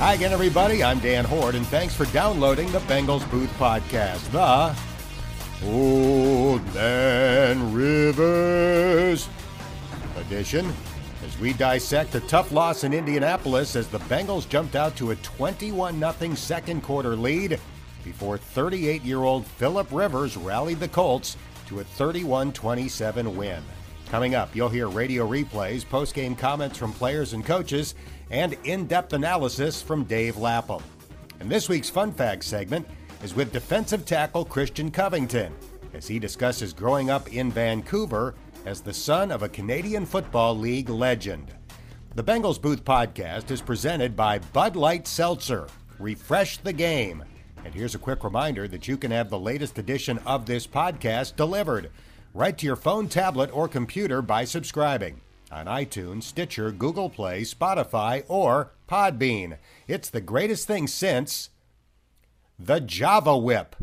Hi again, everybody. I'm Dan Hoard, and thanks for downloading the Bengals Booth Podcast, the Old Man Rivers edition. As we dissect a tough loss in Indianapolis as the Bengals jumped out to a 21 0 second quarter lead before 38 year old Philip Rivers rallied the Colts to a 31 27 win. Coming up, you'll hear radio replays, post game comments from players and coaches, and in depth analysis from Dave Lapham. And this week's Fun Fact segment is with defensive tackle Christian Covington as he discusses growing up in Vancouver as the son of a Canadian Football League legend. The Bengals Booth podcast is presented by Bud Light Seltzer. Refresh the game. And here's a quick reminder that you can have the latest edition of this podcast delivered right to your phone, tablet, or computer by subscribing on iTunes, Stitcher, Google Play, Spotify, or Podbean. It's the greatest thing since the Java Whip.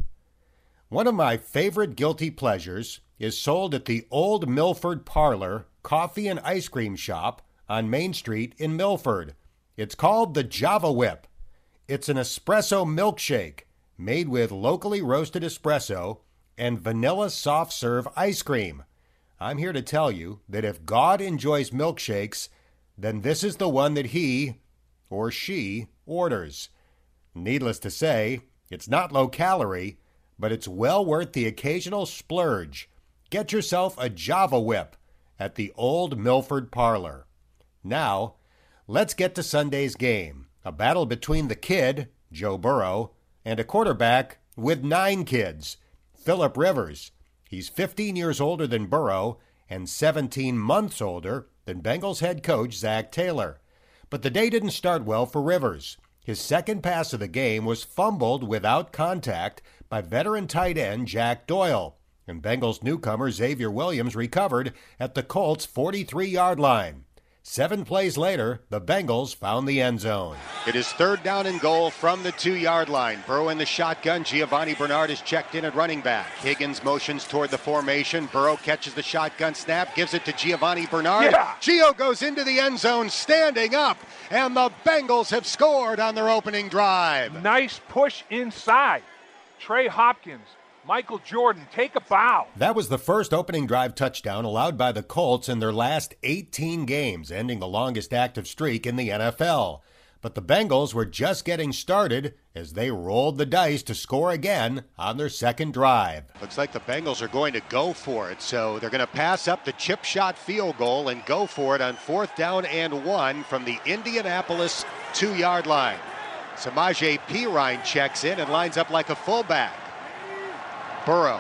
One of my favorite guilty pleasures is sold at the Old Milford Parlor Coffee and Ice Cream Shop on Main Street in Milford. It's called the Java Whip. It's an espresso milkshake made with locally roasted espresso and vanilla soft serve ice cream. I'm here to tell you that if God enjoys milkshakes, then this is the one that he or she orders. Needless to say, it's not low calorie, but it's well worth the occasional splurge. Get yourself a Java Whip at the Old Milford Parlor. Now, let's get to Sunday's game a battle between the kid, Joe Burrow, and a quarterback with nine kids, Philip Rivers. He's 15 years older than Burrow and 17 months older than Bengals head coach Zac Taylor. But the day didn't start well for Rivers. His second pass of the game was fumbled without contact by veteran tight end Jack Doyle, and Bengals newcomer Xavier Williams recovered at the Colts' 43 yard line. Seven plays later, the Bengals found the end zone. It is third down and goal from the two yard line. Burrow in the shotgun. Giovani Bernard is checked in at running back. Higgins motions toward the formation. Burrow catches the shotgun snap, gives it to Giovani Bernard. Yeah. Gio goes into the end zone standing up, and the Bengals have scored on their opening drive. Nice push inside. Trey Hopkins, Michael Jordan, take a bow. That was the first opening drive touchdown allowed by the Colts in their last 18 games, ending the longest active streak in the NFL. But the Bengals were just getting started as they rolled the dice to score again on their second drive. Looks like the Bengals are going to go for it, so they're going to pass up the chip shot field goal and go for it on fourth down and one from the Indianapolis two yard line. Samaje Perine checks in and lines up like a fullback. Burrow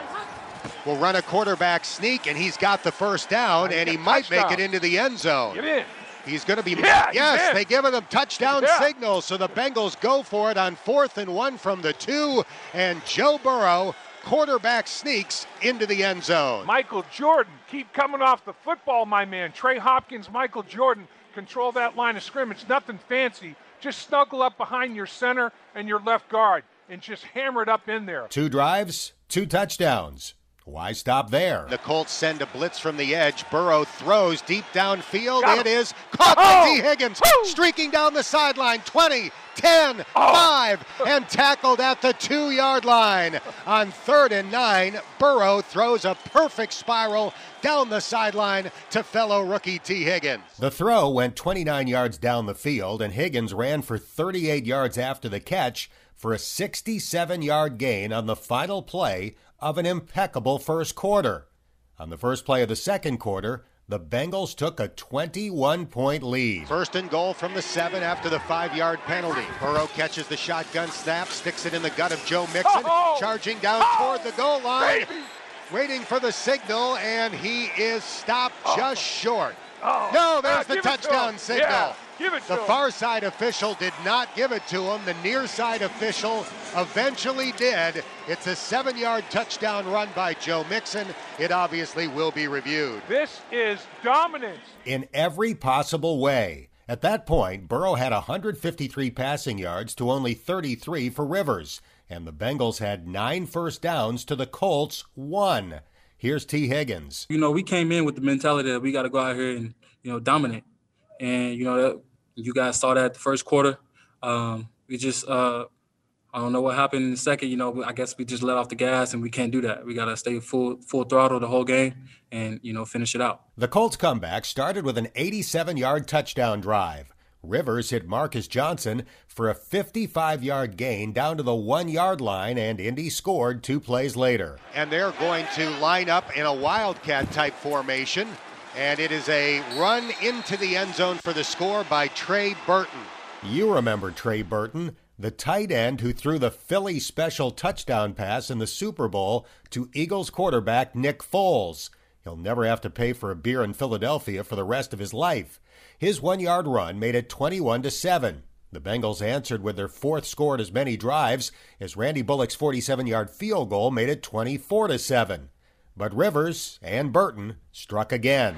will run a quarterback sneak, and he's got the first down, and he might make it into the end zone. Get in. He's going to be. Yeah, yes, they give him touchdown Yeah. signal, so the Bengals go for it on fourth and one from the two, and Joe Burrow, quarterback, sneaks into the end zone. Michael Jordan, keep coming off the football, my man. Trey Hopkins, Michael Jordan, control that line of scrimmage. Nothing fancy. Just snuggle up behind your center and your left guard and just hammer it up in there. Two drives, two touchdowns. Why stop there? The Colts send a blitz from the edge. Burrow throws deep downfield. Got It him. caught by Oh! Tee Higgins, Woo! streaking down the sideline. 20, 10, Oh! 5, and tackled at the two yard line. On third and nine, Burrow throws a perfect spiral down the sideline to fellow rookie Tee Higgins. The throw went 29 yards down the field, and Higgins ran for 38 yards after the catch for a 67 yard gain on the final play of an impeccable first quarter. On the first play of the second quarter, the Bengals took a 21 point lead. First and goal from the seven after the five yard penalty. Burrow catches the shotgun snap, sticks it in the gut of Joe Mixon, Oh! charging down Oh! toward the goal line. Baby. waiting for the signal, and he is stopped just short. Oh. No, there's Ah, the give to touchdown signal. Yeah, give it to The him. far side official did not give it to him. The near side official eventually did. It's a seven yard touchdown run by Joe Mixon. It obviously will be reviewed. This is dominance. in every possible way. At that point, Burrow had 153 passing yards to only 33 for Rivers, and the Bengals had nine first downs to the Colts one. Here's Tee Higgins. you know, we came in with the mentality that we got to go out here and you know dominate, and you know that you guys saw that the first quarter. Um, we just uh, I don't know what happened in the second. You know, I guess we just let off the gas, and we can't do that. We got to stay full full throttle the whole game, and you know, finish it out. The Colts comeback started with an 87-yard touchdown drive. Rivers hit Marcus Johnson for a 55 yard gain down to the one yard line, and Indy scored two plays later. And they're going to line up in a Wildcat type formation, and it is a run into the end zone for the score by Trey Burton. You remember Trey Burton, the tight end who threw the Philly special touchdown pass in the Super Bowl to Eagles quarterback Nick Foles. He'll never have to pay for a beer in Philadelphia for the rest of his life. His one yard run made it 21 to 7. The Bengals answered with their fourth scored as many drives as Randy Bullock's 47 yard field goal made it 24 to 7. But Rivers and Burton struck again.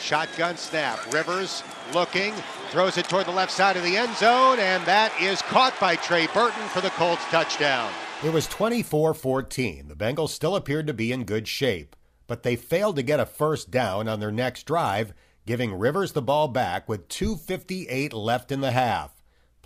Shotgun snap. Rivers looking, throws it toward the left side of the end zone, and that is caught by Trey Burton for the Colts touchdown. It was 24 14. The Bengals still appeared to be in good shape, but they failed to get a first down on their next drive giving Rivers the ball back with 2.58 left in the half.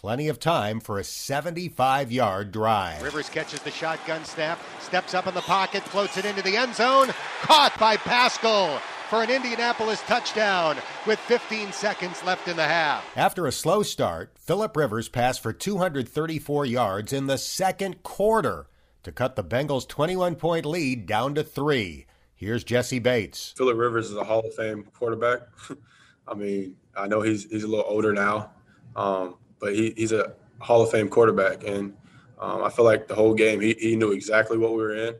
Plenty of time for a 75 yard drive. Rivers catches the shotgun snap, steps up in the pocket, floats it into the end zone. Caught by Pascal for an Indianapolis touchdown with 15 seconds left in the half. After a slow start, Philip Rivers passed for 234 yards in the second quarter to cut the Bengals' 21 point lead down to three. Here's Jessie Bates. Philip Rivers is a Hall of Fame quarterback. I mean, I know he's he's a little older now, um, but he, he's a Hall of Fame quarterback, and um, I feel like the whole game he, he knew exactly what we were in.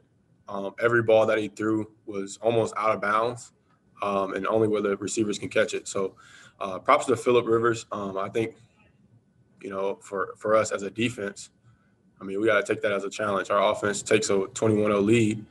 Um, every ball that he threw was almost out of bounds, um, and only where the receivers can catch it. So, uh, props to Philip Rivers. Um, I think, you know, for for us as a defense, I mean, we got to take that as a challenge. Our offense takes a 21-0 lead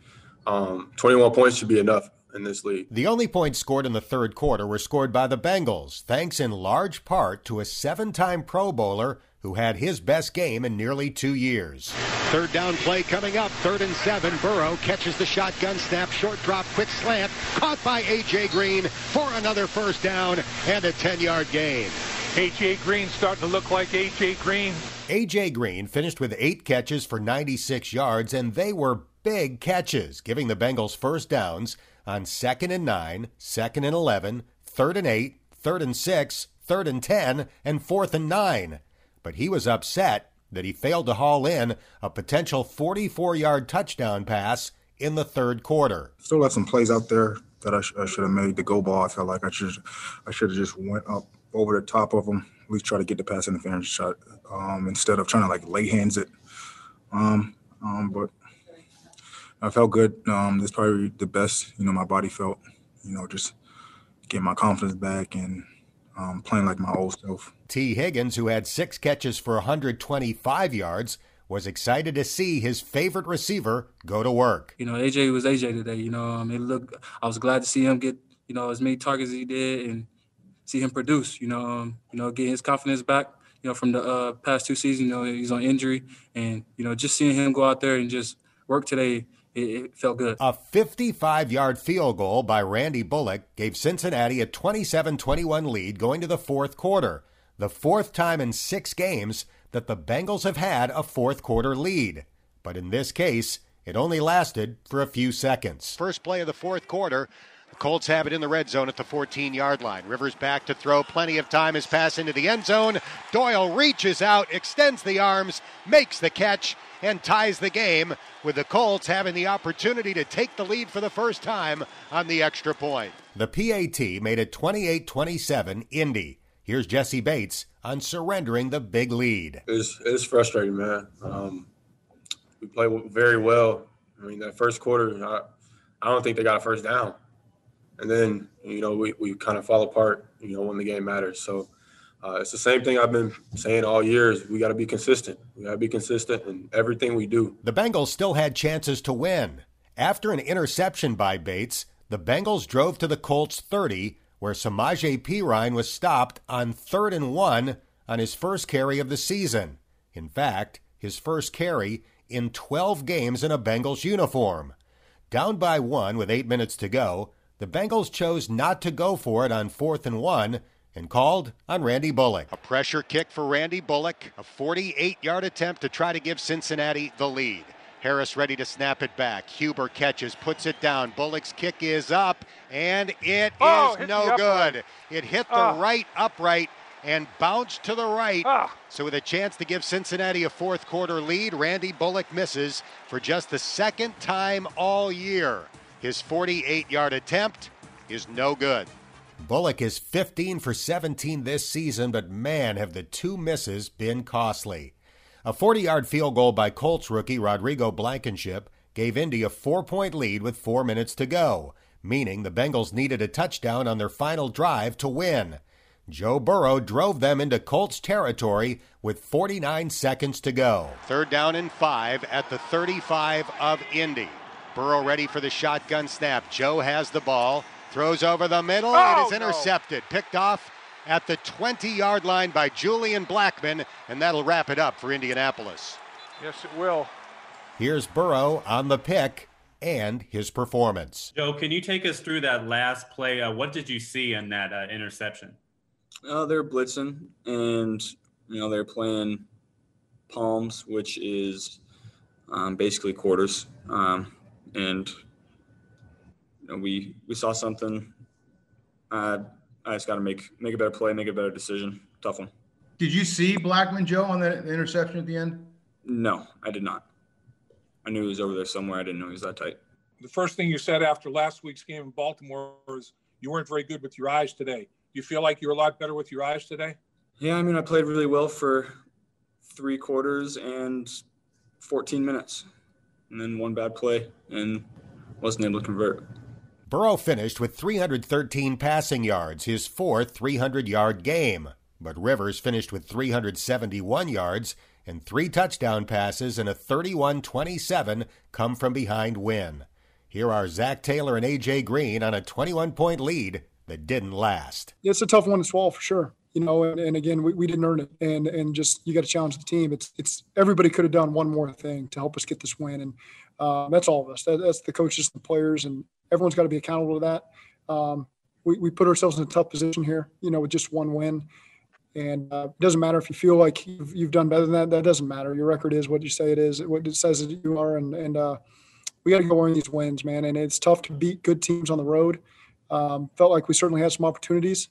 um, 21 points should be enough in this league. The only points scored in the third quarter were scored by the Bengals, thanks in large part to a seven time Pro Bowler who had his best game in nearly two years. Third down play coming up, third and seven. Burrow catches the shotgun snap, short drop, quick slant, caught by A.J. Green for another first down and a 10 yard gain. A.J. Green starting to look like A.J. Green. A.J. Green finished with eight catches for 96 yards, and they were big catches, giving the Bengals first downs on second and nine, second and 11, third and eight, third and six, third and 10, and fourth and nine. But he was upset that he failed to haul in a potential 44 yard touchdown pass in the third quarter. Still got some plays out there that I, sh- I should have made the go ball. I felt like I should I should have just went up over the top of them. At least try to get the pass interference shot um, instead of trying to like lay hands it. Um, um, but I felt good. Um, this probably the best, you know, my body felt, you know, just getting my confidence back and um, playing like my old self. Tee Higgins, who had six catches for 125 yards, was excited to see his favorite receiver go to work. You know, AJ was AJ today. You know, um, it looked. I was glad to see him get you know as many targets as he did and see him produce. You know, um, you know, get his confidence back. You know, from the uh, past two seasons, you know, he's on injury, and you know, just seeing him go out there and just work today it, it felt good. A 55 yard field goal by Randy Bullock gave Cincinnati a 27 21 lead going to the fourth quarter, the fourth time in six games that the Bengals have had a fourth quarter lead. But in this case, it only lasted for a few seconds. First play of the fourth quarter. The Colts have it in the red zone at the 14 yard line. Rivers back to throw. Plenty of time. His pass into the end zone. Doyle reaches out, extends the arms, makes the catch, and ties the game with the Colts having the opportunity to take the lead for the first time on the extra point. The PAT made it 28 27 Indy. Here's Jessie Bates on surrendering the big lead. It's, it's frustrating, man. Um, we played very well. I mean, that first quarter, I, I don't think they got a first down. And then, you know, we, we kind of fall apart, you know, when the game matters. So, uh, it's the same thing I've been saying all years. We got to be consistent. We got to be consistent in everything we do. The Bengals still had chances to win. After an interception by Bates, the Bengals drove to the Colts 30, where Samaje Perine was stopped on third and one on his first carry of the season. In fact, his first carry in 12 games in a Bengals uniform. Down by one with eight minutes to go, the Bengals chose not to go for it on fourth and one and called on Randy Bullock. A pressure kick for Randy Bullock, a 48 yard attempt to try to give Cincinnati the lead. Harris ready to snap it back. Huber catches, puts it down. Bullock's kick is up, and it oh, is no good. It hit the uh. right upright and bounced to the right. Ah. So, with a chance to give Cincinnati a fourth quarter lead, Randy Bullock misses for just the second time all year. His 48 yard attempt is no good. Bullock is 15 for 17 this season, but man, have the two misses been costly. A 40 yard field goal by Colts rookie Rodrigo Blankenship gave Indy a four point lead with four minutes to go, meaning the Bengals needed a touchdown on their final drive to win. Joe Burrow drove them into Colts territory with 49 seconds to go. Third down and five at the 35 of Indy. Burrow ready for the shotgun snap. Joe has the ball, throws over the middle, oh, it is intercepted, no. picked off at the 20 yard line by Julian Blackmon, and that'll wrap it up for Indianapolis. Yes, it will. Here's Burrow on the pick and his performance. Joe, can you take us through that last play? Uh, what did you see in that uh, interception? Uh, they're blitzing, and you know they're playing palms, which is um, basically quarters. Um, and you know, we we saw something. Uh, I just got to make make a better play, make a better decision. Tough one. Did you see Blackmon Joe on the interception at the end? No, I did not. I knew he was over there somewhere. I didn't know he was that tight. The first thing you said after last week's game in Baltimore was you weren't very good with your eyes today Do you feel like you're a lot better with your eyes today? Yeah, I mean, I played really well for three quarters and 14 minutes, and then one bad play, and wasn't able to convert. Burrow finished with 313 passing yards, his fourth 300 yard game. But Rivers finished with 371 yards and three touchdown passes and a 31 27 come from behind win. Here are Zac Taylor and A.J. Green on a 21 point lead that didn't last. It's a tough one to swallow for sure. You know, and, and again, we, we didn't earn it, and and just you got to challenge the team. It's it's everybody could have done one more thing to help us get this win, and um, that's all of us. That, that's the coaches, the players, and everyone's got to be accountable to that. Um, we we put ourselves in a tough position here, you know, with just one win, and uh, it doesn't matter if you feel like you've, you've, done better than that. That doesn't matter. Your record is what you say it is, what it says that you are, and and uh, we got to go earn these wins, man. And it's tough to beat good teams on the road. Um, felt like we certainly had some opportunities,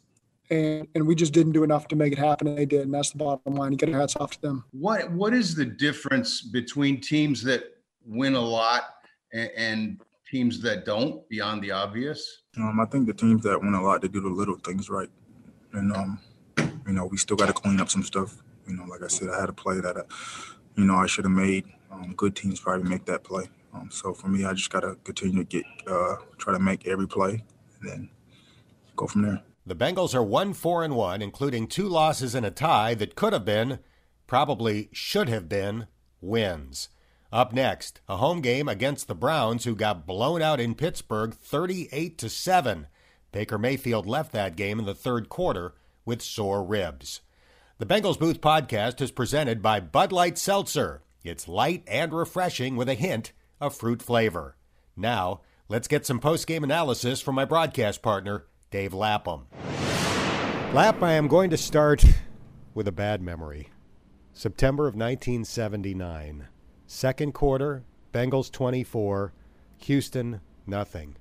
and and we just didn't do enough to make it happen, and they did, and that's the bottom line. You get your hats off to them. What what is the difference between teams that win a lot and, and teams that don't, beyond the obvious? Um, I think the teams that win a lot, they do the little things right, and um, you know, we still got to clean up some stuff. You know, like I said, I had a play that, uh, you know, I should have made. Um, good teams probably make that play. Um, so for me, I just got to continue to get, uh, try to make every play and then go from there. The Bengals are 1 4 and 1, including two losses and a tie that could have been, probably should have been, wins. Up next, a home game against the Browns who got blown out in Pittsburgh 38 to 7. Baker Mayfield left that game in the third quarter with sore ribs. The Bengals Booth podcast is presented by Bud Light Seltzer. It's light and refreshing with a hint of fruit flavor. Now, Let's get some post game analysis from my broadcast partner, Dave Lapham. Lap, I am going to start with a bad memory. September of 1979. Second quarter, Bengals 24, Houston nothing.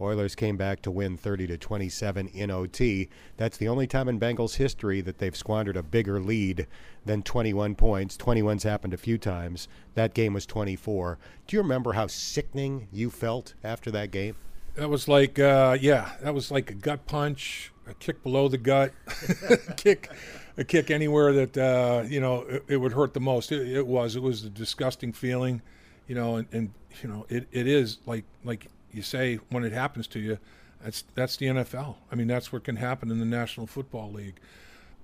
Oilers came back to win 30 to 27 in OT. That's the only time in Bengals history that they've squandered a bigger lead than 21 points. 21's happened a few times. That game was 24. Do you remember how sickening you felt after that game? That was like, uh, yeah, that was like a gut punch, a kick below the gut, kick, a kick anywhere that uh, you know it, it, would hurt the most. It, it, was, it was a disgusting feeling, you know, and, and you know, it, it is like like you say when it happens to you, that's that's the NFL. I mean, that's what can happen in the National Football League.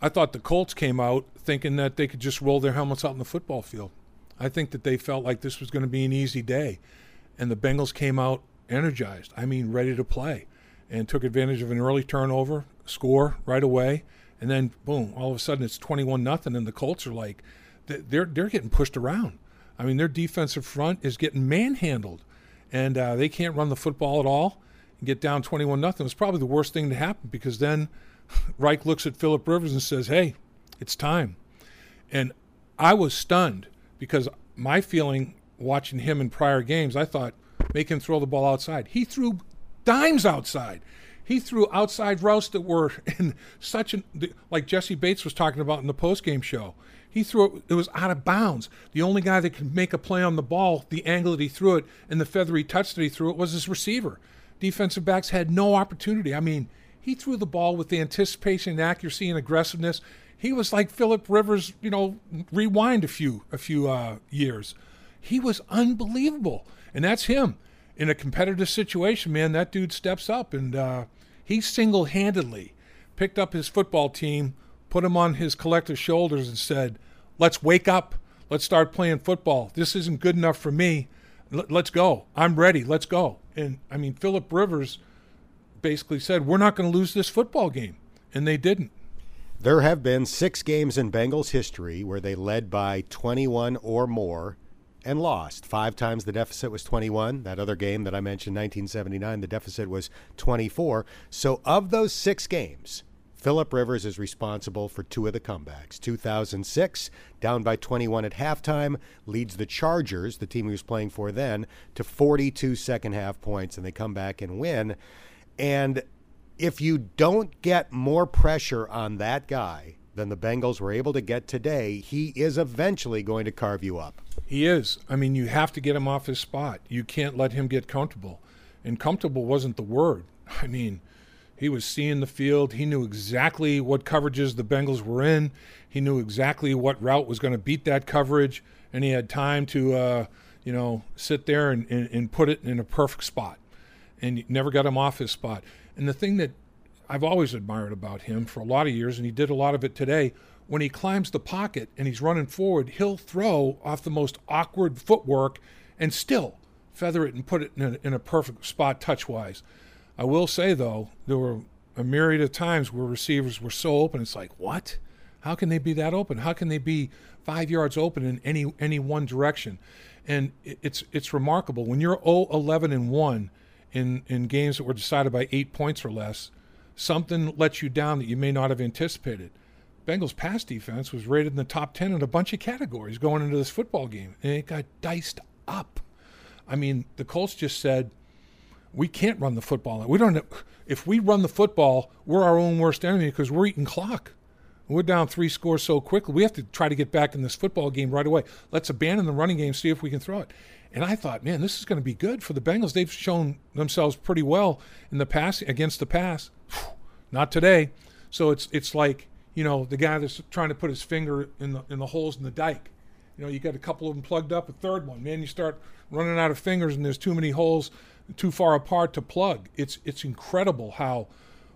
I thought the Colts came out thinking that they could just roll their helmets out in the football field. I think that they felt like this was going to be an easy day, and the Bengals came out energized. I mean, ready to play, and took advantage of an early turnover, score right away, and then boom! All of a sudden, it's twenty-one nothing, and the Colts are like, they're they're getting pushed around. I mean, their defensive front is getting manhandled and uh, they can't run the football at all and get down 21 nothing. It's probably the worst thing to happen because then Reich looks at Philip Rivers and says, "Hey, it's time." And I was stunned because my feeling watching him in prior games, I thought make him throw the ball outside. He threw dimes outside. He threw outside routes that were in such an like Jessie Bates was talking about in the postgame show. He threw it; it was out of bounds. The only guy that could make a play on the ball, the angle that he threw it, and the feathery touch that he threw it was his receiver. Defensive backs had no opportunity. I mean, he threw the ball with the anticipation, and accuracy, and aggressiveness. He was like Philip Rivers, you know, rewind a few a few uh, years. He was unbelievable, and that's him in a competitive situation. Man, that dude steps up, and uh, he single-handedly picked up his football team, put him on his collective shoulders, and said, "Let's wake up. Let's start playing football. This isn't good enough for me. L- let's go. I'm ready. Let's go." And I mean, Philip Rivers basically said, "We're not going to lose this football game," and they didn't. There have been six games in Bengals history where they led by 21 or more and lost. Five times the deficit was 21. That other game that I mentioned, 1979, the deficit was 24. So, of those six games, Philip Rivers is responsible for two of the comebacks. 2006, down by 21 at halftime, leads the Chargers, the team he was playing for then, to 42 second half points, and they come back and win. And if you don't get more pressure on that guy than the Bengals were able to get today, he is eventually going to carve you up. He is. I mean, you have to get him off his spot. You can't let him get comfortable. And comfortable wasn't the word. I mean, he was seeing the field. He knew exactly what coverages the Bengals were in. He knew exactly what route was going to beat that coverage, and he had time to, uh, you know, sit there and, and, and put it in a perfect spot. And never got him off his spot. And the thing that I've always admired about him for a lot of years, and he did a lot of it today, when he climbs the pocket and he's running forward, he'll throw off the most awkward footwork and still feather it and put it in a, in a perfect spot touch wise. I will say, though, there were a myriad of times where receivers were so open, it's like, what? How can they be that open? How can they be five yards open in any any one direction? And it's it's remarkable when you're 0 11 and 1 in, in games that were decided by eight points or less, something lets you down that you may not have anticipated. Bengals pass defense was rated in the top 10 in a bunch of categories going into this football game, and it got diced up. I mean, the Colts just said, we can't run the football. We don't. If we run the football, we're our own worst enemy because we're eating clock. We're down three scores so quickly. We have to try to get back in this football game right away. Let's abandon the running game, see if we can throw it. And I thought, man, this is going to be good for the Bengals. They've shown themselves pretty well in the pass against the pass. Not today. So it's it's like you know the guy that's trying to put his finger in the in the holes in the dike. You know, you got a couple of them plugged up. A third one, man, you start running out of fingers, and there's too many holes too far apart to plug. It's it's incredible how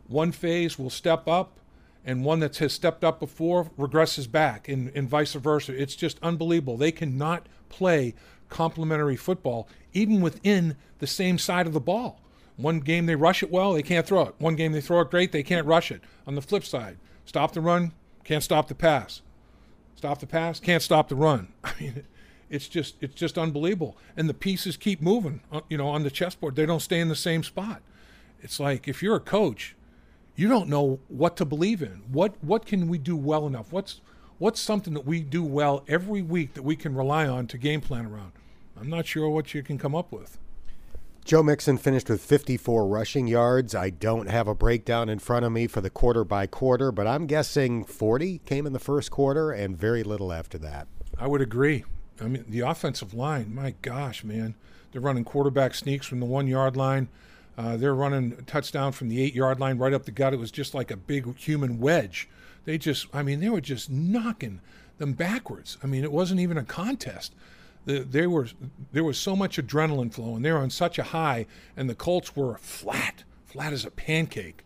one phase will step up and one that has stepped up before regresses back and, and vice versa. It's just unbelievable. They cannot play complementary football even within the same side of the ball. One game they rush it well, they can't throw it. One game they throw it great, they can't rush it. On the flip side, stop the run, can't stop the pass. Stop the pass, can't stop the run. I mean, it's just it's just unbelievable. And the pieces keep moving, uh, you know, on the chessboard. They don't stay in the same spot. It's like if you're a coach, you don't know what to believe in. What what can we do well enough? What's what's something that we do well every week that we can rely on to game plan around? I'm not sure what you can come up with. Joe Mixon finished with 54 rushing yards. I don't have a breakdown in front of me for the quarter by quarter, but I'm guessing 40 came in the first quarter and very little after that. I would agree. I mean, the offensive line, my gosh, man. They're running quarterback sneaks from the one yard line. Uh, they're running a touchdown from the eight yard line right up the gut. It was just like a big human wedge. They just, I mean, they were just knocking them backwards. I mean, it wasn't even a contest. The, they were there was so much adrenaline flowing. They were on such a high, and the Colts were flat, flat as a pancake,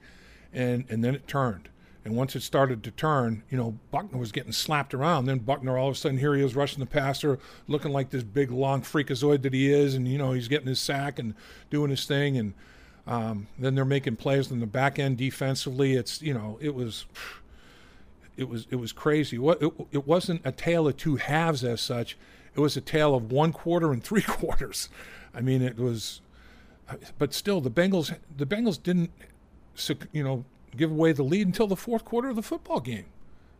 and and then it turned. And once it started to turn, you know, Buckner was getting slapped around. Then Buckner, all of a sudden, here he is rushing the passer, looking like this big, long freakazoid that he is. And, you know, he's getting his sack and doing his thing. And um, then they're making plays on the back end defensively. It's, you know, it was. It was it was crazy. What it, it wasn't a tale of two halves as such. It was a tale of one quarter and three quarters. I mean, it was, but still, the Bengals the Bengals didn't, you know, give away the lead until the fourth quarter of the football game.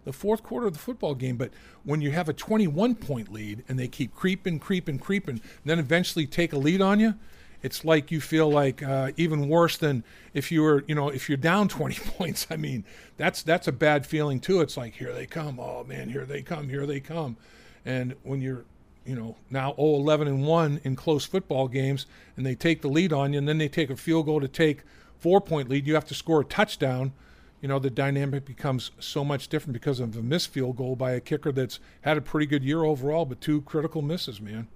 The fourth quarter of the football game. But when you have a 21 point lead and they keep creeping, creeping, creeping, then eventually take a lead on you, it's like you feel like uh, even worse than if you were, you know, if you're down 20 points. I mean, that's that's a bad feeling too. It's like here they come. Oh man, here they come. Here they come. And when you're, you know, now 0 11 and 1 in close football games and they take the lead on you and then they take a field goal to take four point lead, you have to score a touchdown. You know, the dynamic becomes so much different because of a missed field goal by a kicker that's had a pretty good year overall, but two critical misses, man.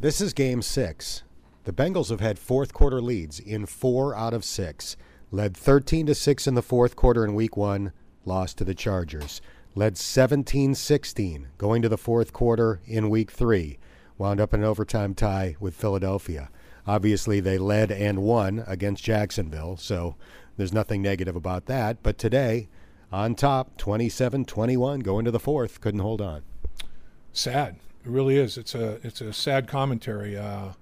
This is game six. The Bengals have had fourth quarter leads in four out of six. Led 13 to 6 in the fourth quarter in week one, lost to the Chargers. Led 17 16 going to the fourth quarter in week three. Wound up in an overtime tie with Philadelphia. Obviously, they led and won against Jacksonville, so there's nothing negative about that. But today, on top, 27 21, going to the fourth, couldn't hold on. Sad. It really is. It's a it's a sad commentary. Uh,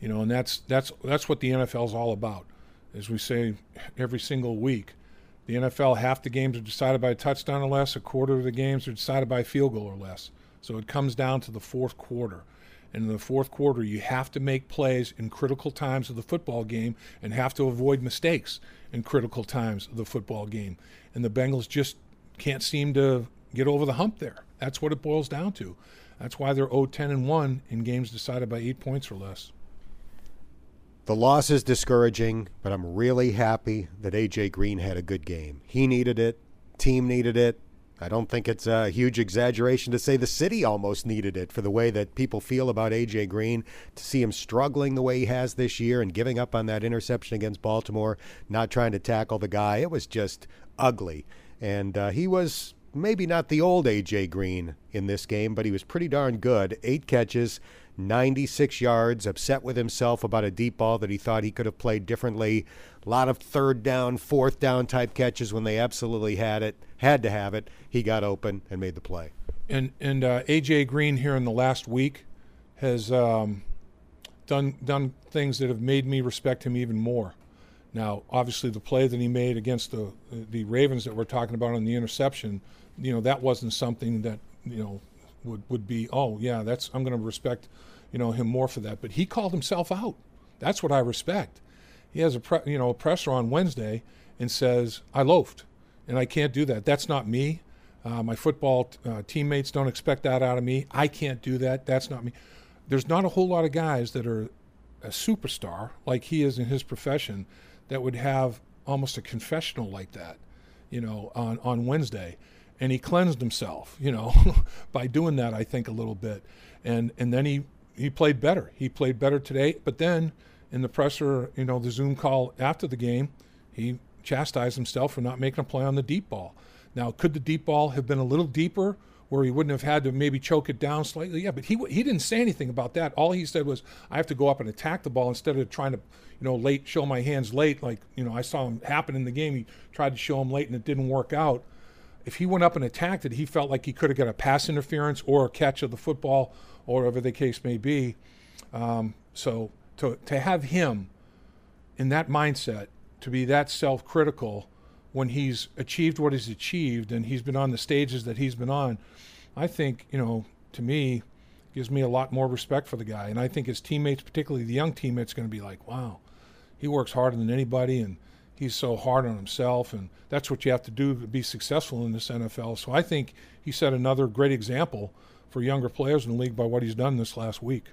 you know, and that's that's that's what the NFL is all about. As we say every single week, the NFL half the games are decided by a touchdown or less, a quarter of the games are decided by a field goal or less. So it comes down to the fourth quarter. And in the fourth quarter, you have to make plays in critical times of the football game and have to avoid mistakes in critical times of the football game. And the Bengals just can't seem to get over the hump there. That's what it boils down to. That's why they're 0 10 and 1 in games decided by eight points or less. The loss is discouraging, but I'm really happy that AJ Green had a good game. He needed it, team needed it. I don't think it's a huge exaggeration to say the city almost needed it for the way that people feel about AJ Green. To see him struggling the way he has this year and giving up on that interception against Baltimore, not trying to tackle the guy, it was just ugly. And uh, he was maybe not the old AJ Green in this game, but he was pretty darn good. Eight catches, 96 yards, upset with himself about a deep ball that he thought he could have played differently. A lot of third down, fourth down type catches when they absolutely had it, had to have it. He got open and made the play. And and uh, AJ Green here in the last week has um, done done things that have made me respect him even more. Now, obviously, the play that he made against the the Ravens that we're talking about on the interception, you know, that wasn't something that you know would would be. Oh, yeah, that's I'm going to respect you know him more for that. But he called himself out. That's what I respect. He has a pre, you know a presser on Wednesday and says I loafed, and I can't do that. That's not me. Uh, my football uh, teammates don't expect that out of me. I can't do that. That's not me. There's not a whole lot of guys that are a superstar like he is in his profession that would have almost a confessional like that, you know, on, on Wednesday. And he cleansed himself, you know, by doing that, I think, a little bit. And, and then he he played better. He played better today. But then in the presser, you know, the Zoom call after the game, he chastised himself for not making a play on the deep ball. Now, could the deep ball have been a little deeper where he wouldn't have had to maybe choke it down slightly? Yeah, but he he didn't say anything about that. All he said was, "I have to go up and attack the ball instead of trying to, you know, late show my hands late like you know I saw him happen in the game. He tried to show him late and it didn't work out. If he went up and attacked it, he felt like he could have got a pass interference or a catch of the football or whatever the case may be. Um, so to, to have him in that mindset, to be that self critical when he's achieved what he's achieved and he's been on the stages that he's been on, I think, you know, to me, gives me a lot more respect for the guy. And I think his teammates, particularly the young teammates, going to be like, wow, he works harder than anybody and he's so hard on himself. And that's what you have to do to be successful in this NFL. So I think he set another great example for younger players in the league by what he's done this last week.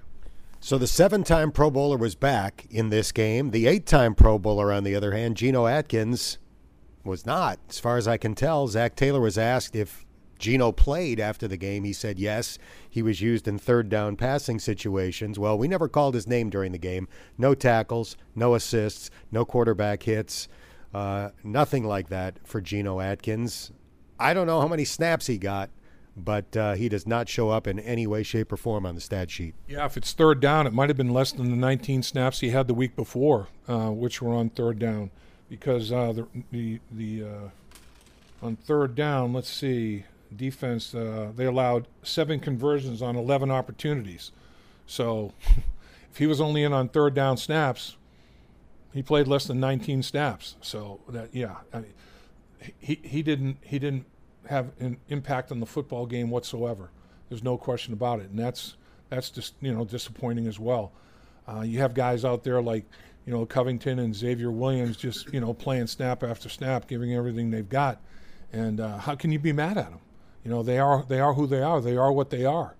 So the seven time Pro Bowler was back in this game. The eight time Pro Bowler, on the other hand, Geno Atkins, was not. As far as I can tell, Zac Taylor was asked if Geno played after the game. He said yes. He was used in third down passing situations. Well, we never called his name during the game. No tackles, no assists, no quarterback hits, uh, nothing like that for Geno Atkins. I don't know how many snaps he got, but uh, he does not show up in any way, shape, or form on the stat sheet. Yeah, if it's third down, it might have been less than the 19 snaps he had the week before, uh, which were on third down, because uh, the the, the uh, on third down, let's see, defense uh, they allowed seven conversions on 11 opportunities. So if he was only in on third down snaps, he played less than 19 snaps. So that yeah, I mean, he he didn't he didn't have an impact on the football game whatsoever. There's no question about it, and that's that's just you know disappointing as well. Uh, you have guys out there like you know Covington and Xavier Williams just you know playing snap after snap, giving everything they've got, and uh, how can you be mad at them? You know they are they are who they are. They are what they are.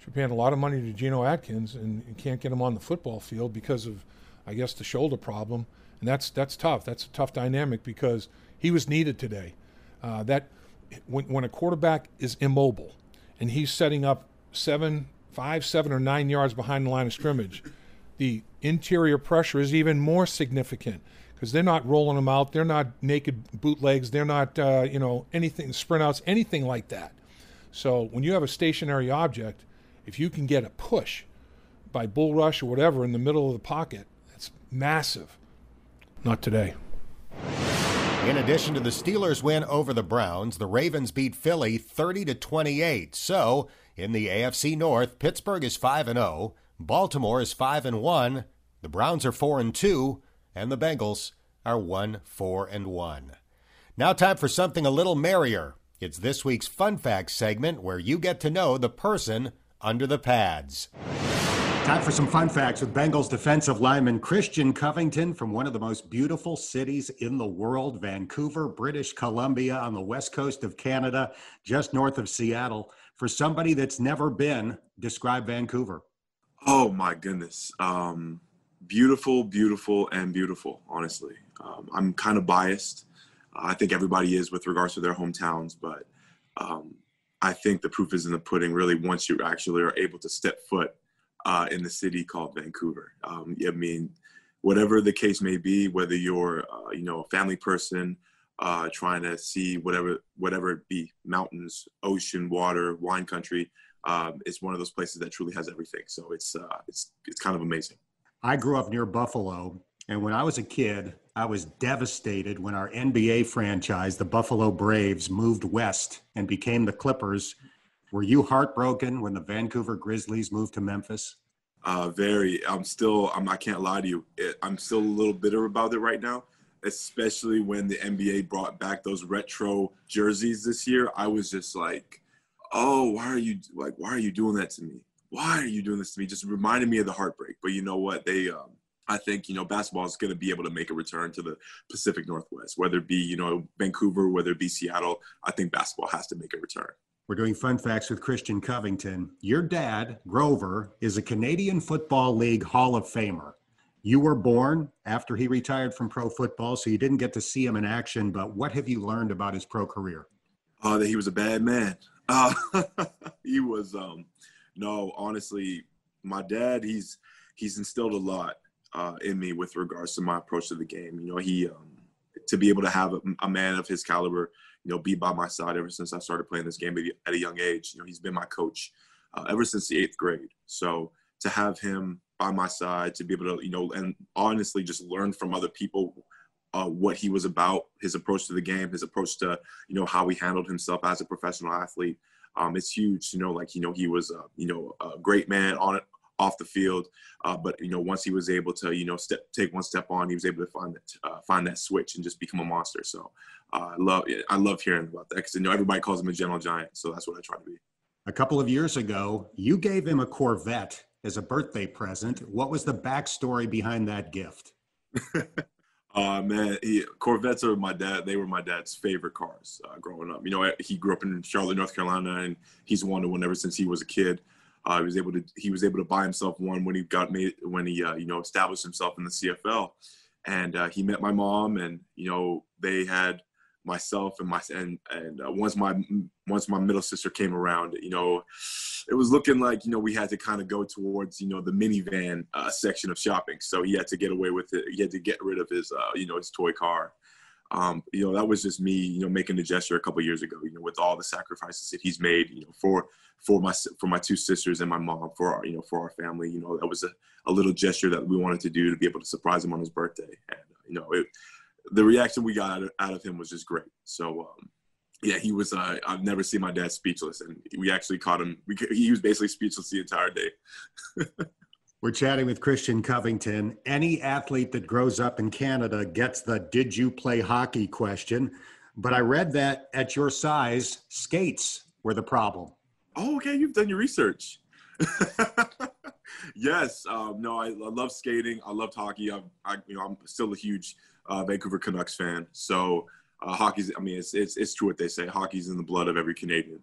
You're paying a lot of money to Geno Atkins, and can't get him on the football field because of, I guess, the shoulder problem, and that's that's tough. That's a tough dynamic because he was needed today. Uh, that when when a quarterback is immobile, and he's setting up seven, five, seven, or nine yards behind the line of scrimmage, the interior pressure is even more significant because they're not rolling them out. They're not naked bootlegs. They're not, uh, you know, anything, sprint outs, anything like that. So when you have a stationary object, if you can get a push by bull rush or whatever in the middle of the pocket, it's massive. Not today. In addition to the Steelers win over the Browns, the Ravens beat Philly 30 to 28. So, in the AFC North, Pittsburgh is 5 and 0, Baltimore is 5 and 1, the Browns are 4 and 2, and the Bengals are 1 4 and 1. Now time for something a little merrier. It's this week's Fun Facts segment where you get to know the person under the pads. Time for some fun facts with Bengals defensive lineman Christian Covington from one of the most beautiful cities in the world, Vancouver, British Columbia, on the west coast of Canada, just north of Seattle. For somebody that's never been, describe Vancouver. Oh my goodness. Um, beautiful, beautiful, and beautiful, honestly. Um, I'm kind of biased. I think everybody is with regards to their hometowns, but um, I think the proof is in the pudding really once you actually are able to step foot uh, in the city called Vancouver. Um, I mean, whatever the case may be, whether you're uh, you know a family person uh, trying to see whatever whatever it be, mountains, ocean, water, wine country, um, it's one of those places that truly has everything. So it's uh, it's it's kind of amazing. I grew up near Buffalo, and when I was a kid, I was devastated when our NBA franchise, the Buffalo Braves, moved west and became the Clippers were you heartbroken when the Vancouver Grizzlies moved to Memphis? Uh, very. I'm still. I'm, I can't lie to you. I'm still a little bitter about it right now, especially when the NBA brought back those retro jerseys this year. I was just like, "Oh, why are you like? Why are you doing that to me? Why are you doing this to me?" Just reminded me of the heartbreak. But you know what? They. Um, I think you know basketball is going to be able to make a return to the Pacific Northwest, whether it be you know Vancouver, whether it be Seattle. I think basketball has to make a return. We're doing fun facts with Christian Covington. Your dad, Grover, is a Canadian Football League Hall of Famer. You were born after he retired from pro football, so you didn't get to see him in action. But what have you learned about his pro career? Uh, that he was a bad man. Uh, he was. Um, no, honestly, my dad. He's he's instilled a lot uh, in me with regards to my approach to the game. You know, he um, to be able to have a, a man of his caliber you know, be by my side ever since I started playing this game at a young age. You know, he's been my coach uh, ever since the eighth grade. So to have him by my side, to be able to, you know, and honestly just learn from other people uh, what he was about, his approach to the game, his approach to, you know, how he handled himself as a professional athlete. Um, it's huge, you know, like, you know, he was, uh, you know, a great man on it, off the field. Uh, but you know, once he was able to, you know, step take one step on, he was able to find that uh, find that switch and just become a monster. So uh, I love I love hearing about that because you know everybody calls him a gentle giant. So that's what I try to be. A couple of years ago, you gave him a Corvette as a birthday present. What was the backstory behind that gift? Uh, man, he, Corvettes are my dad. They were my dad's favorite cars uh, growing up. You know, he grew up in Charlotte, North Carolina, and he's wanted one ever since he was a kid. Uh, he was able to he was able to buy himself one when he got made when he uh, you know established himself in the CFL, and uh, he met my mom, and you know they had myself and my and and uh, once my once my middle sister came around, you know, it was looking like you know we had to kind of go towards you know the minivan uh, section of shopping, so he had to get away with it. He had to get rid of his uh, you know his toy car. Um, you know that was just me, you know, making the gesture a couple years ago. You know, with all the sacrifices that he's made, you know, for for my for my two sisters and my mom for our you know for our family you know that was a, a little gesture that we wanted to do to be able to surprise him on his birthday and you know it, the reaction we got out of, out of him was just great so um, yeah he was uh, i've never seen my dad speechless and we actually caught him we, he was basically speechless the entire day We're chatting with Christian Covington. Any athlete that grows up in Canada gets the did you play hockey question. But I read that at your size, skates were the problem. Oh, okay. You've done your research. yes. Um, no, I, I, love skating. I loved hockey. I, I, you know, I'm still a huge uh, Vancouver Canucks fan. So uh, hockey's. I mean, it's, it's it's true what they say. Hockey's in the blood of every Canadian.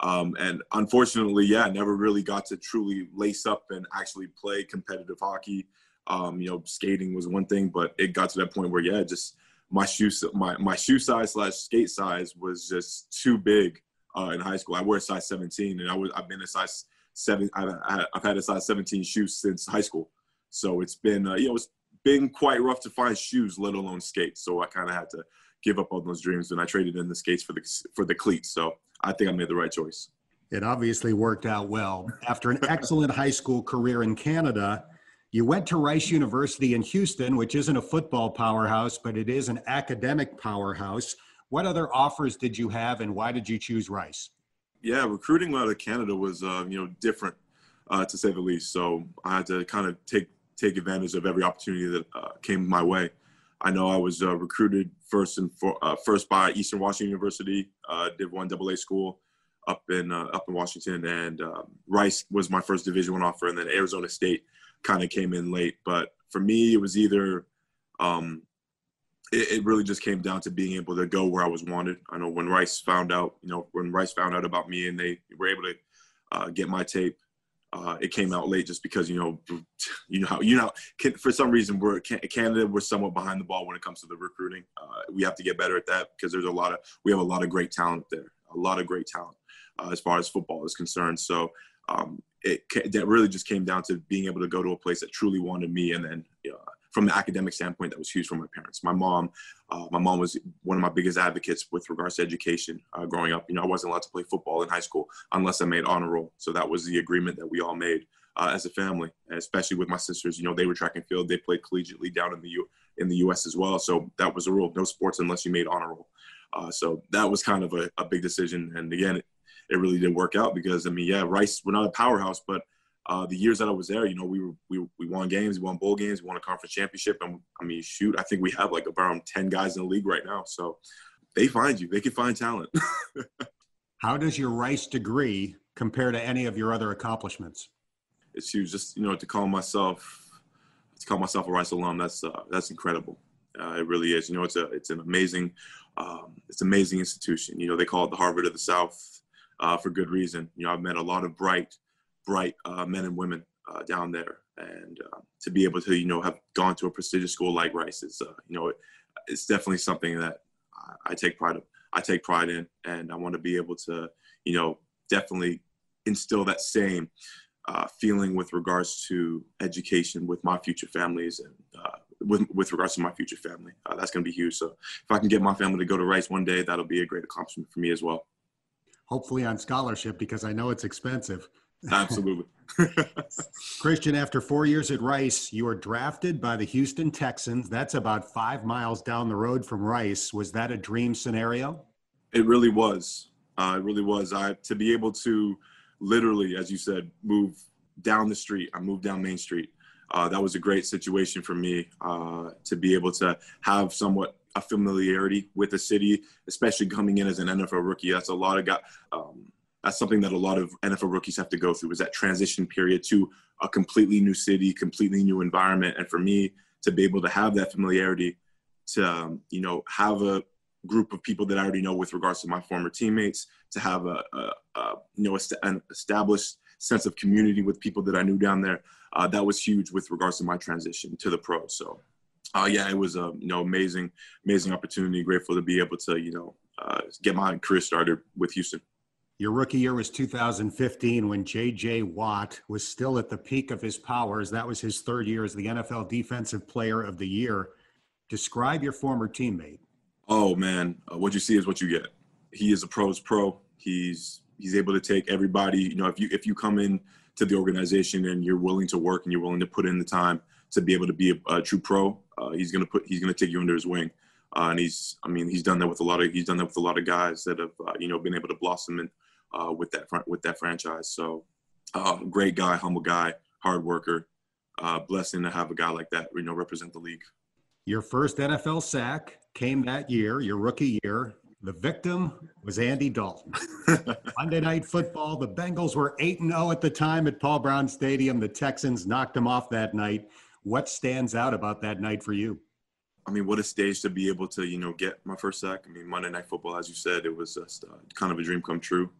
Um, and unfortunately, yeah, never really got to truly lace up and actually play competitive hockey. Um, you know, skating was one thing, but it got to that point where, yeah, just my shoe my my shoe size slash skate size was just too big uh, in high school. I wear a size 17, and I was I've been a size seven. I've, I've had a size 17 shoes since high school, so it's been uh, you know it's been quite rough to find shoes, let alone skates. So I kind of had to give up on those dreams, and I traded in the skates for the for the cleats. So I think I made the right choice. It obviously worked out well. After an excellent high school career in Canada, you went to Rice University in Houston, which isn't a football powerhouse, but it is an academic powerhouse. What other offers did you have, and why did you choose Rice? Yeah, recruiting out of Canada was uh, you know different, uh, to say the least. So I had to kind of take take advantage of every opportunity that uh, came my way. I know I was uh, recruited first and for, uh, first by Eastern Washington University, uh, Div One AA school up in uh, up in Washington, and um, Rice was my first Division One offer, and then Arizona State kind of came in late. But for me, it was either um, it, it, really just came down to being able to go where I was wanted. I know when Rice found out, you know, when Rice found out about me, and they were able to get my tape uh, it came out late just because you know, you know how you know for some reason we're Canada we're somewhat behind the ball when it comes to the recruiting. Uh, we have to get better at that because there's a lot of we have a lot of great talent there, a lot of great talent uh, as far as football is concerned. So um, it that really just came down to being able to go to a place that truly wanted me, and then from the academic standpoint, that was huge for my parents. My mom, uh, my mom was one of my biggest advocates with regards to education uh, growing up. You know, I wasn't allowed to play football in high school unless I made honor roll. So that was the agreement that we all made uh, as a family, especially with my sisters. You know, they were track and field. They played collegiately down in the U in the U.S. as well. So that was a rule: no sports unless you made honor roll. Uh, so that was kind of a, a big decision. And again, it, it really did work out because I mean, yeah, Rice, we're not a powerhouse, but uh, the years that I was there, you know, we were, we we won games, we won bowl games, we won a conference championship, and I mean, shoot, I think we have like around ten guys in the league right now. So they find you, they can find talent. How does your Rice degree compare to any of your other accomplishments? It's huge. Just you know, to call myself to call myself a Rice alum, that's uh, that's incredible. Uh, it really is. You know, it's a it's an amazing um, it's an amazing institution. You know, they call it the Harvard of the South uh, for good reason. You know, I've met a lot of bright bright uh, men and women uh, down there, and uh, to be able to you know have gone to a prestigious school like Rice is uh, you know it, it's definitely something that I, take pride of. I take pride in, and I want to be able to you know definitely instill that same uh, feeling with regards to education with my future families and uh, with with regards to my future family. Uh, that's going to be huge. So if I can get my family to go to Rice one day, that'll be a great accomplishment for me as well. Hopefully on scholarship because I know it's expensive. Absolutely. Christian, after four years at Rice, you were drafted by the Houston Texans. That's about five miles down the road from Rice. Was that a dream scenario? It really was. Uh, it really was. I to be able to literally, as you said, move down the street. I moved down Main Street. Uh, that was a great situation for me uh, to be able to have somewhat a familiarity with the city, especially coming in as an NFL rookie. That's a lot of guys. Um, that's something that a lot of NFL rookies have to go through is that transition period to a completely new city, completely new environment. And for me to be able to have that familiarity, to um, you know have a group of people that I already know with regards to my former teammates, to have a, a, a you know an established sense of community with people that I knew down there, uh, that was huge with regards to my transition to the pros. So. Uh, yeah, it was a you know amazing, amazing opportunity. Grateful to be able to you know uh, get my career started with Houston. Your rookie year was 2015 when J.J. Watt was still at the peak of his powers. That was his third year as the NFL Defensive Player of the Year. Describe your former teammate. Oh man, uh, what you see is what you get. He is a pro's pro. He's he's able to take everybody. You know, if you if you come in to the organization and you're willing to work and you're willing to put in the time to be able to be a, a true pro, uh, he's gonna put he's gonna take you under his wing. Uh, and he's, I mean, he's done that with a lot of he's done that with a lot of guys that have uh, you know been able to blossom and uh, with that front with that franchise. So, uh, great guy, humble guy, hard worker. Uh, blessing to have a guy like that, you know, represent the league. Your first NFL sack came that year, your rookie year. The victim was Andy Dalton. Monday Night Football, the Bengals were 8 0 at the time at Paul Brown Stadium. The Texans knocked them off that night. What stands out about that night for you? I mean, what a stage to be able to, you know, get my first sack. I mean, Monday Night Football, as you said, it was just uh, kind of a dream come true.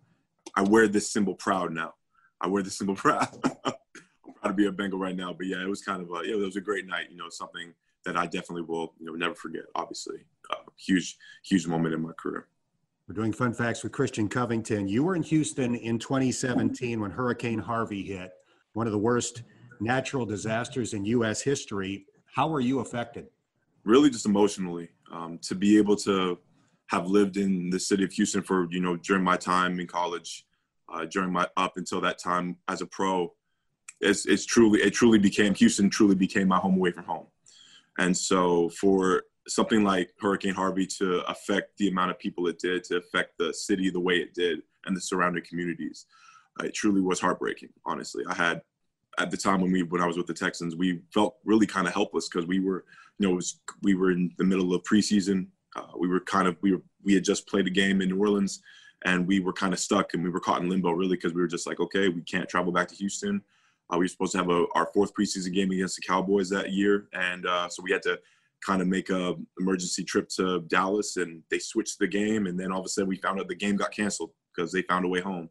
I wear this symbol proud now. I wear this symbol proud. I'm proud to be a Bengal right now. But yeah, it was kind of a, yeah, it was a great night. You know, something that I definitely will, you know, never forget. Obviously, uh, huge, huge moment in my career. We're doing fun facts with Christian Covington. You were in Houston in 2017 when Hurricane Harvey hit, one of the worst natural disasters in U.S. history. How were you affected? Really, just emotionally. Um, to be able to have lived in the city of Houston for, you know, during my time in college, uh, during my up until that time as a pro, it's, it's truly, it truly became, Houston truly became my home away from home. And so for something like Hurricane Harvey to affect the amount of people it did, to affect the city the way it did and the surrounding communities, uh, it truly was heartbreaking. Honestly, I had at the time when we when I was with the Texans, we felt really kind of helpless because we were, you know, was, we were in the middle of preseason. Uh, we were kind of we were we had just played a game in New Orleans, and we were kind of stuck and we were caught in limbo really because we were just like, okay, we can't travel back to Houston. Uh, we were supposed to have a, our fourth preseason game against the Cowboys that year, and uh, so we had to kind of make a emergency trip to Dallas, and they switched the game, and then all of a sudden we found out the game got canceled because they found a way home,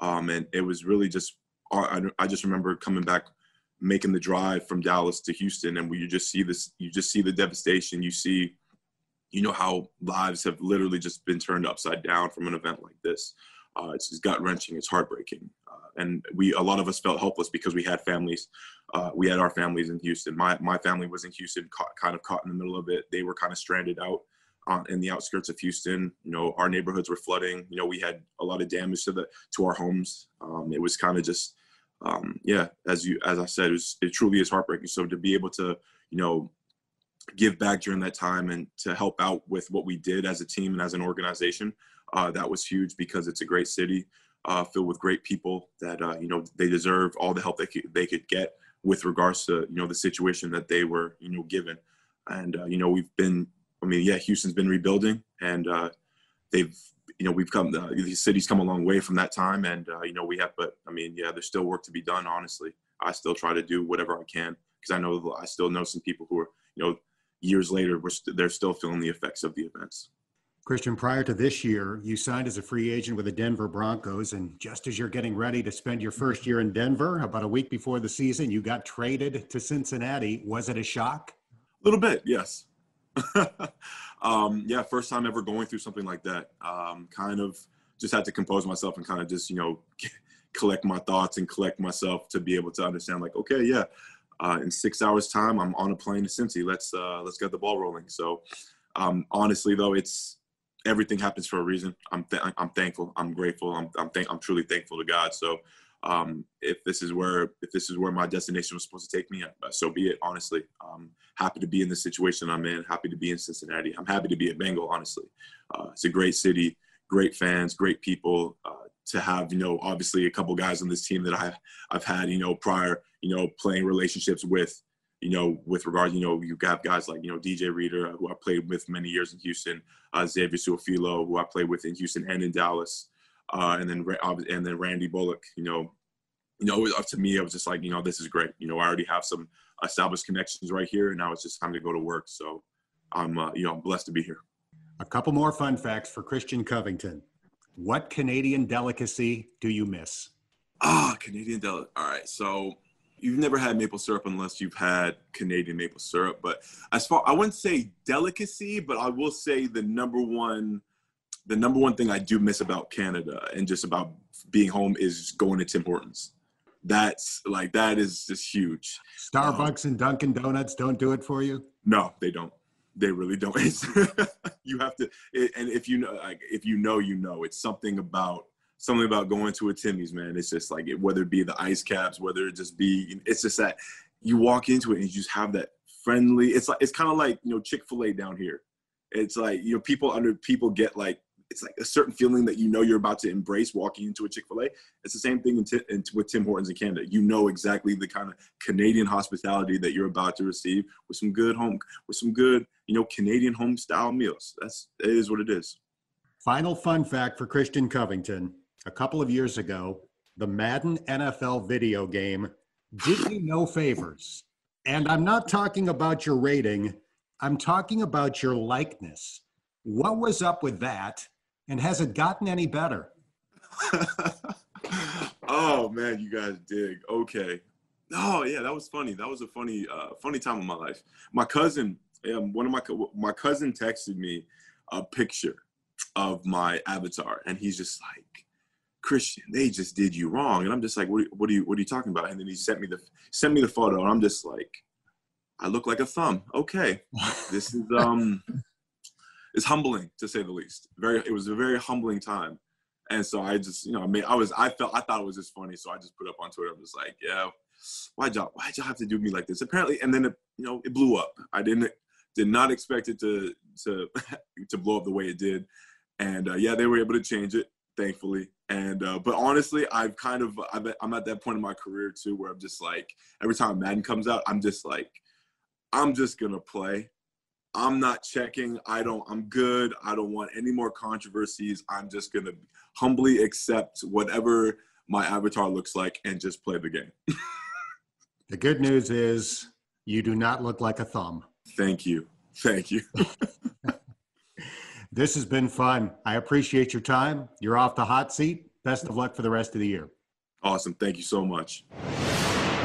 um, and it was really just I, I just remember coming back, making the drive from Dallas to Houston, and we you just see this, you just see the devastation, you see, you know how lives have literally just been turned upside down from an event like this. Uh, it's, it's gut wrenching. It's heartbreaking, uh, and we a lot of us felt helpless because we had families. Uh, we had our families in Houston. My my family was in Houston, caught, kind of caught in the middle of it. They were kind of stranded out uh, in the outskirts of Houston. You know, our neighborhoods were flooding. You know, we had a lot of damage to the to our homes. Um, it was kind of just, um, yeah, as you as I said, it, was, it truly is heartbreaking. So to be able to, you know, give back during that time and to help out with what we did as a team and as an organization uh, that was huge because it's a great city uh, filled with great people that uh, you know they deserve all the help they could they could get with regards to you know the situation that they were you know given. And uh, you know we've been I mean yeah Houston's been rebuilding and uh, they've you know we've come uh, the city's come a long way from that time and you know we have but I mean yeah there's still work to be done honestly. I still try to do whatever I can because I know I still know some people who are you know years later we're st- they're still feeling the effects of the events. Christian, prior to this year, you signed as a free agent with the Denver Broncos. And just as you're getting ready to spend your first year in Denver, about a week before the season, you got traded to Cincinnati. Was it a shock? A little bit, yes. um, yeah, first time ever going through something like that. Um, kind of just had to compose myself and kind of just, you know, collect my thoughts and collect myself to be able to understand, like, okay, yeah, uh, in six hours' time, I'm on a plane to Cincy. Let's uh, let's get the ball rolling. So, um, honestly, though, it's everything happens for a reason. I'm th- I'm thankful. I'm grateful. I'm I'm, th- I'm truly thankful to God. So um, if this is where if this is where my destination was supposed to take me, uh, so be it. Honestly, I'm happy to be in the situation I'm in. Happy to be in Cincinnati. I'm happy to be a Bengal. Honestly, uh, it's a great city, great fans, great people. Uh, to have you know obviously a couple guys on this team that I I've had you know prior you know playing relationships with you know, with regard, you know, you got guys like, you know, DJ Reader, who I played with many years in Houston, uh, Xavier Su'a-Filo, who I played with in Houston and in Dallas, uh, and then and then Randy Bullock. You know, you know, up to me, it was just like, you know, this is great. You know, I already have some established connections right here, and now it's just time to go to work. So, I'm, uh, you know, I'm blessed to be here. A couple more fun facts for Christian Covington. What Canadian delicacy do you miss? Ah, Canadian delicacy. All right, so you've never had maple syrup unless you've had Canadian maple syrup. But as far I wouldn't say delicacy, but I will say the number one the number one thing I do miss about Canada and just about being home is going to Tim Hortons. That's like that is just huge. Starbucks um, and Dunkin' Donuts don't do it for you. No, they don't. They really don't. answer. you have to, and if you know, like, if you know, you know. It's something about something about going to a Timmy's, man. It's just like it, whether it be the ice caps, whether it just be, it's just that you walk into it and you just have that friendly. It's like it's kind of like you know Chick Fil A down here. It's like you know people under people get like it's like a certain feeling that you know you're about to embrace walking into a Chick Fil A. It's the same thing with Tim Hortons in Canada. You know exactly the kind of Canadian hospitality that you're about to receive with some good home, with some good you know Canadian home style meals. That's it is what it is. Final fun fact for Christian Covington. A couple of years ago, the Madden NFL video game did you no favors. And I'm not talking about your rating, I'm talking about your likeness. What was up with that? And has it gotten any better? oh man, you guys dig. Okay. Oh yeah, that was funny. That was a funny, uh, funny time of my life. My cousin, um, one of my my cousin texted me a picture of my avatar, and he's just like, Christian, they just did you wrong, and I'm just like, what, what are you what are you talking about? And then he sent me the sent me the photo, and I'm just like, I look like a thumb. Okay, this is um, it's humbling to say the least. Very, it was a very humbling time. And so I just, you know, I mean, I was, I felt, I thought it was just funny. So I just put up on Twitter. I'm just like, yeah, why'd y'all, why'd y'all have to do me like this? Apparently, and then it, you know, it blew up. I didn't, did not expect it to, to, to blow up the way it did. And uh, yeah, they were able to change it, thankfully. And uh, but honestly, I've kind of, I've, I'm at that point in my career too, where I'm just like, every time Madden comes out, I'm just like, I'm just gonna play. I'm not checking. I don't, I'm good. I don't want any more controversies. I'm just going to humbly accept whatever my avatar looks like and just play the game. the good news is you do not look like a thumb. Thank you. Thank you. this has been fun. I appreciate your time. You're off the hot seat. Best of luck for the rest of the year. Awesome. Thank you so much.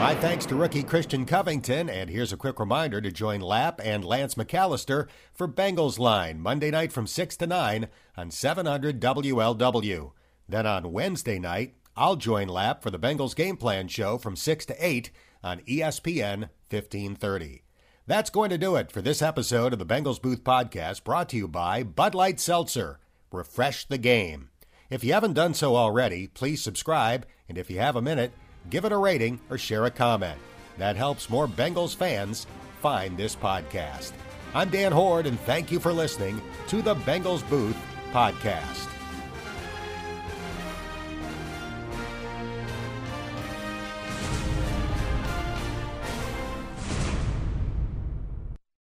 My thanks to rookie Christian Covington, and here's a quick reminder to join Lap and Lance McAllister for Bengals Line Monday night from 6 to 9 on 700 WLW. Then on Wednesday night, I'll join Lap for the Bengals Game Plan show from 6 to 8 on ESPN 1530. That's going to do it for this episode of the Bengals Booth Podcast brought to you by Bud Light Seltzer. Refresh the game. If you haven't done so already, please subscribe, and if you have a minute, give it a rating, or share a comment. That helps more Bengals fans find this podcast. I'm Dan Hoard, and thank you for listening to the Bengals Booth Podcast.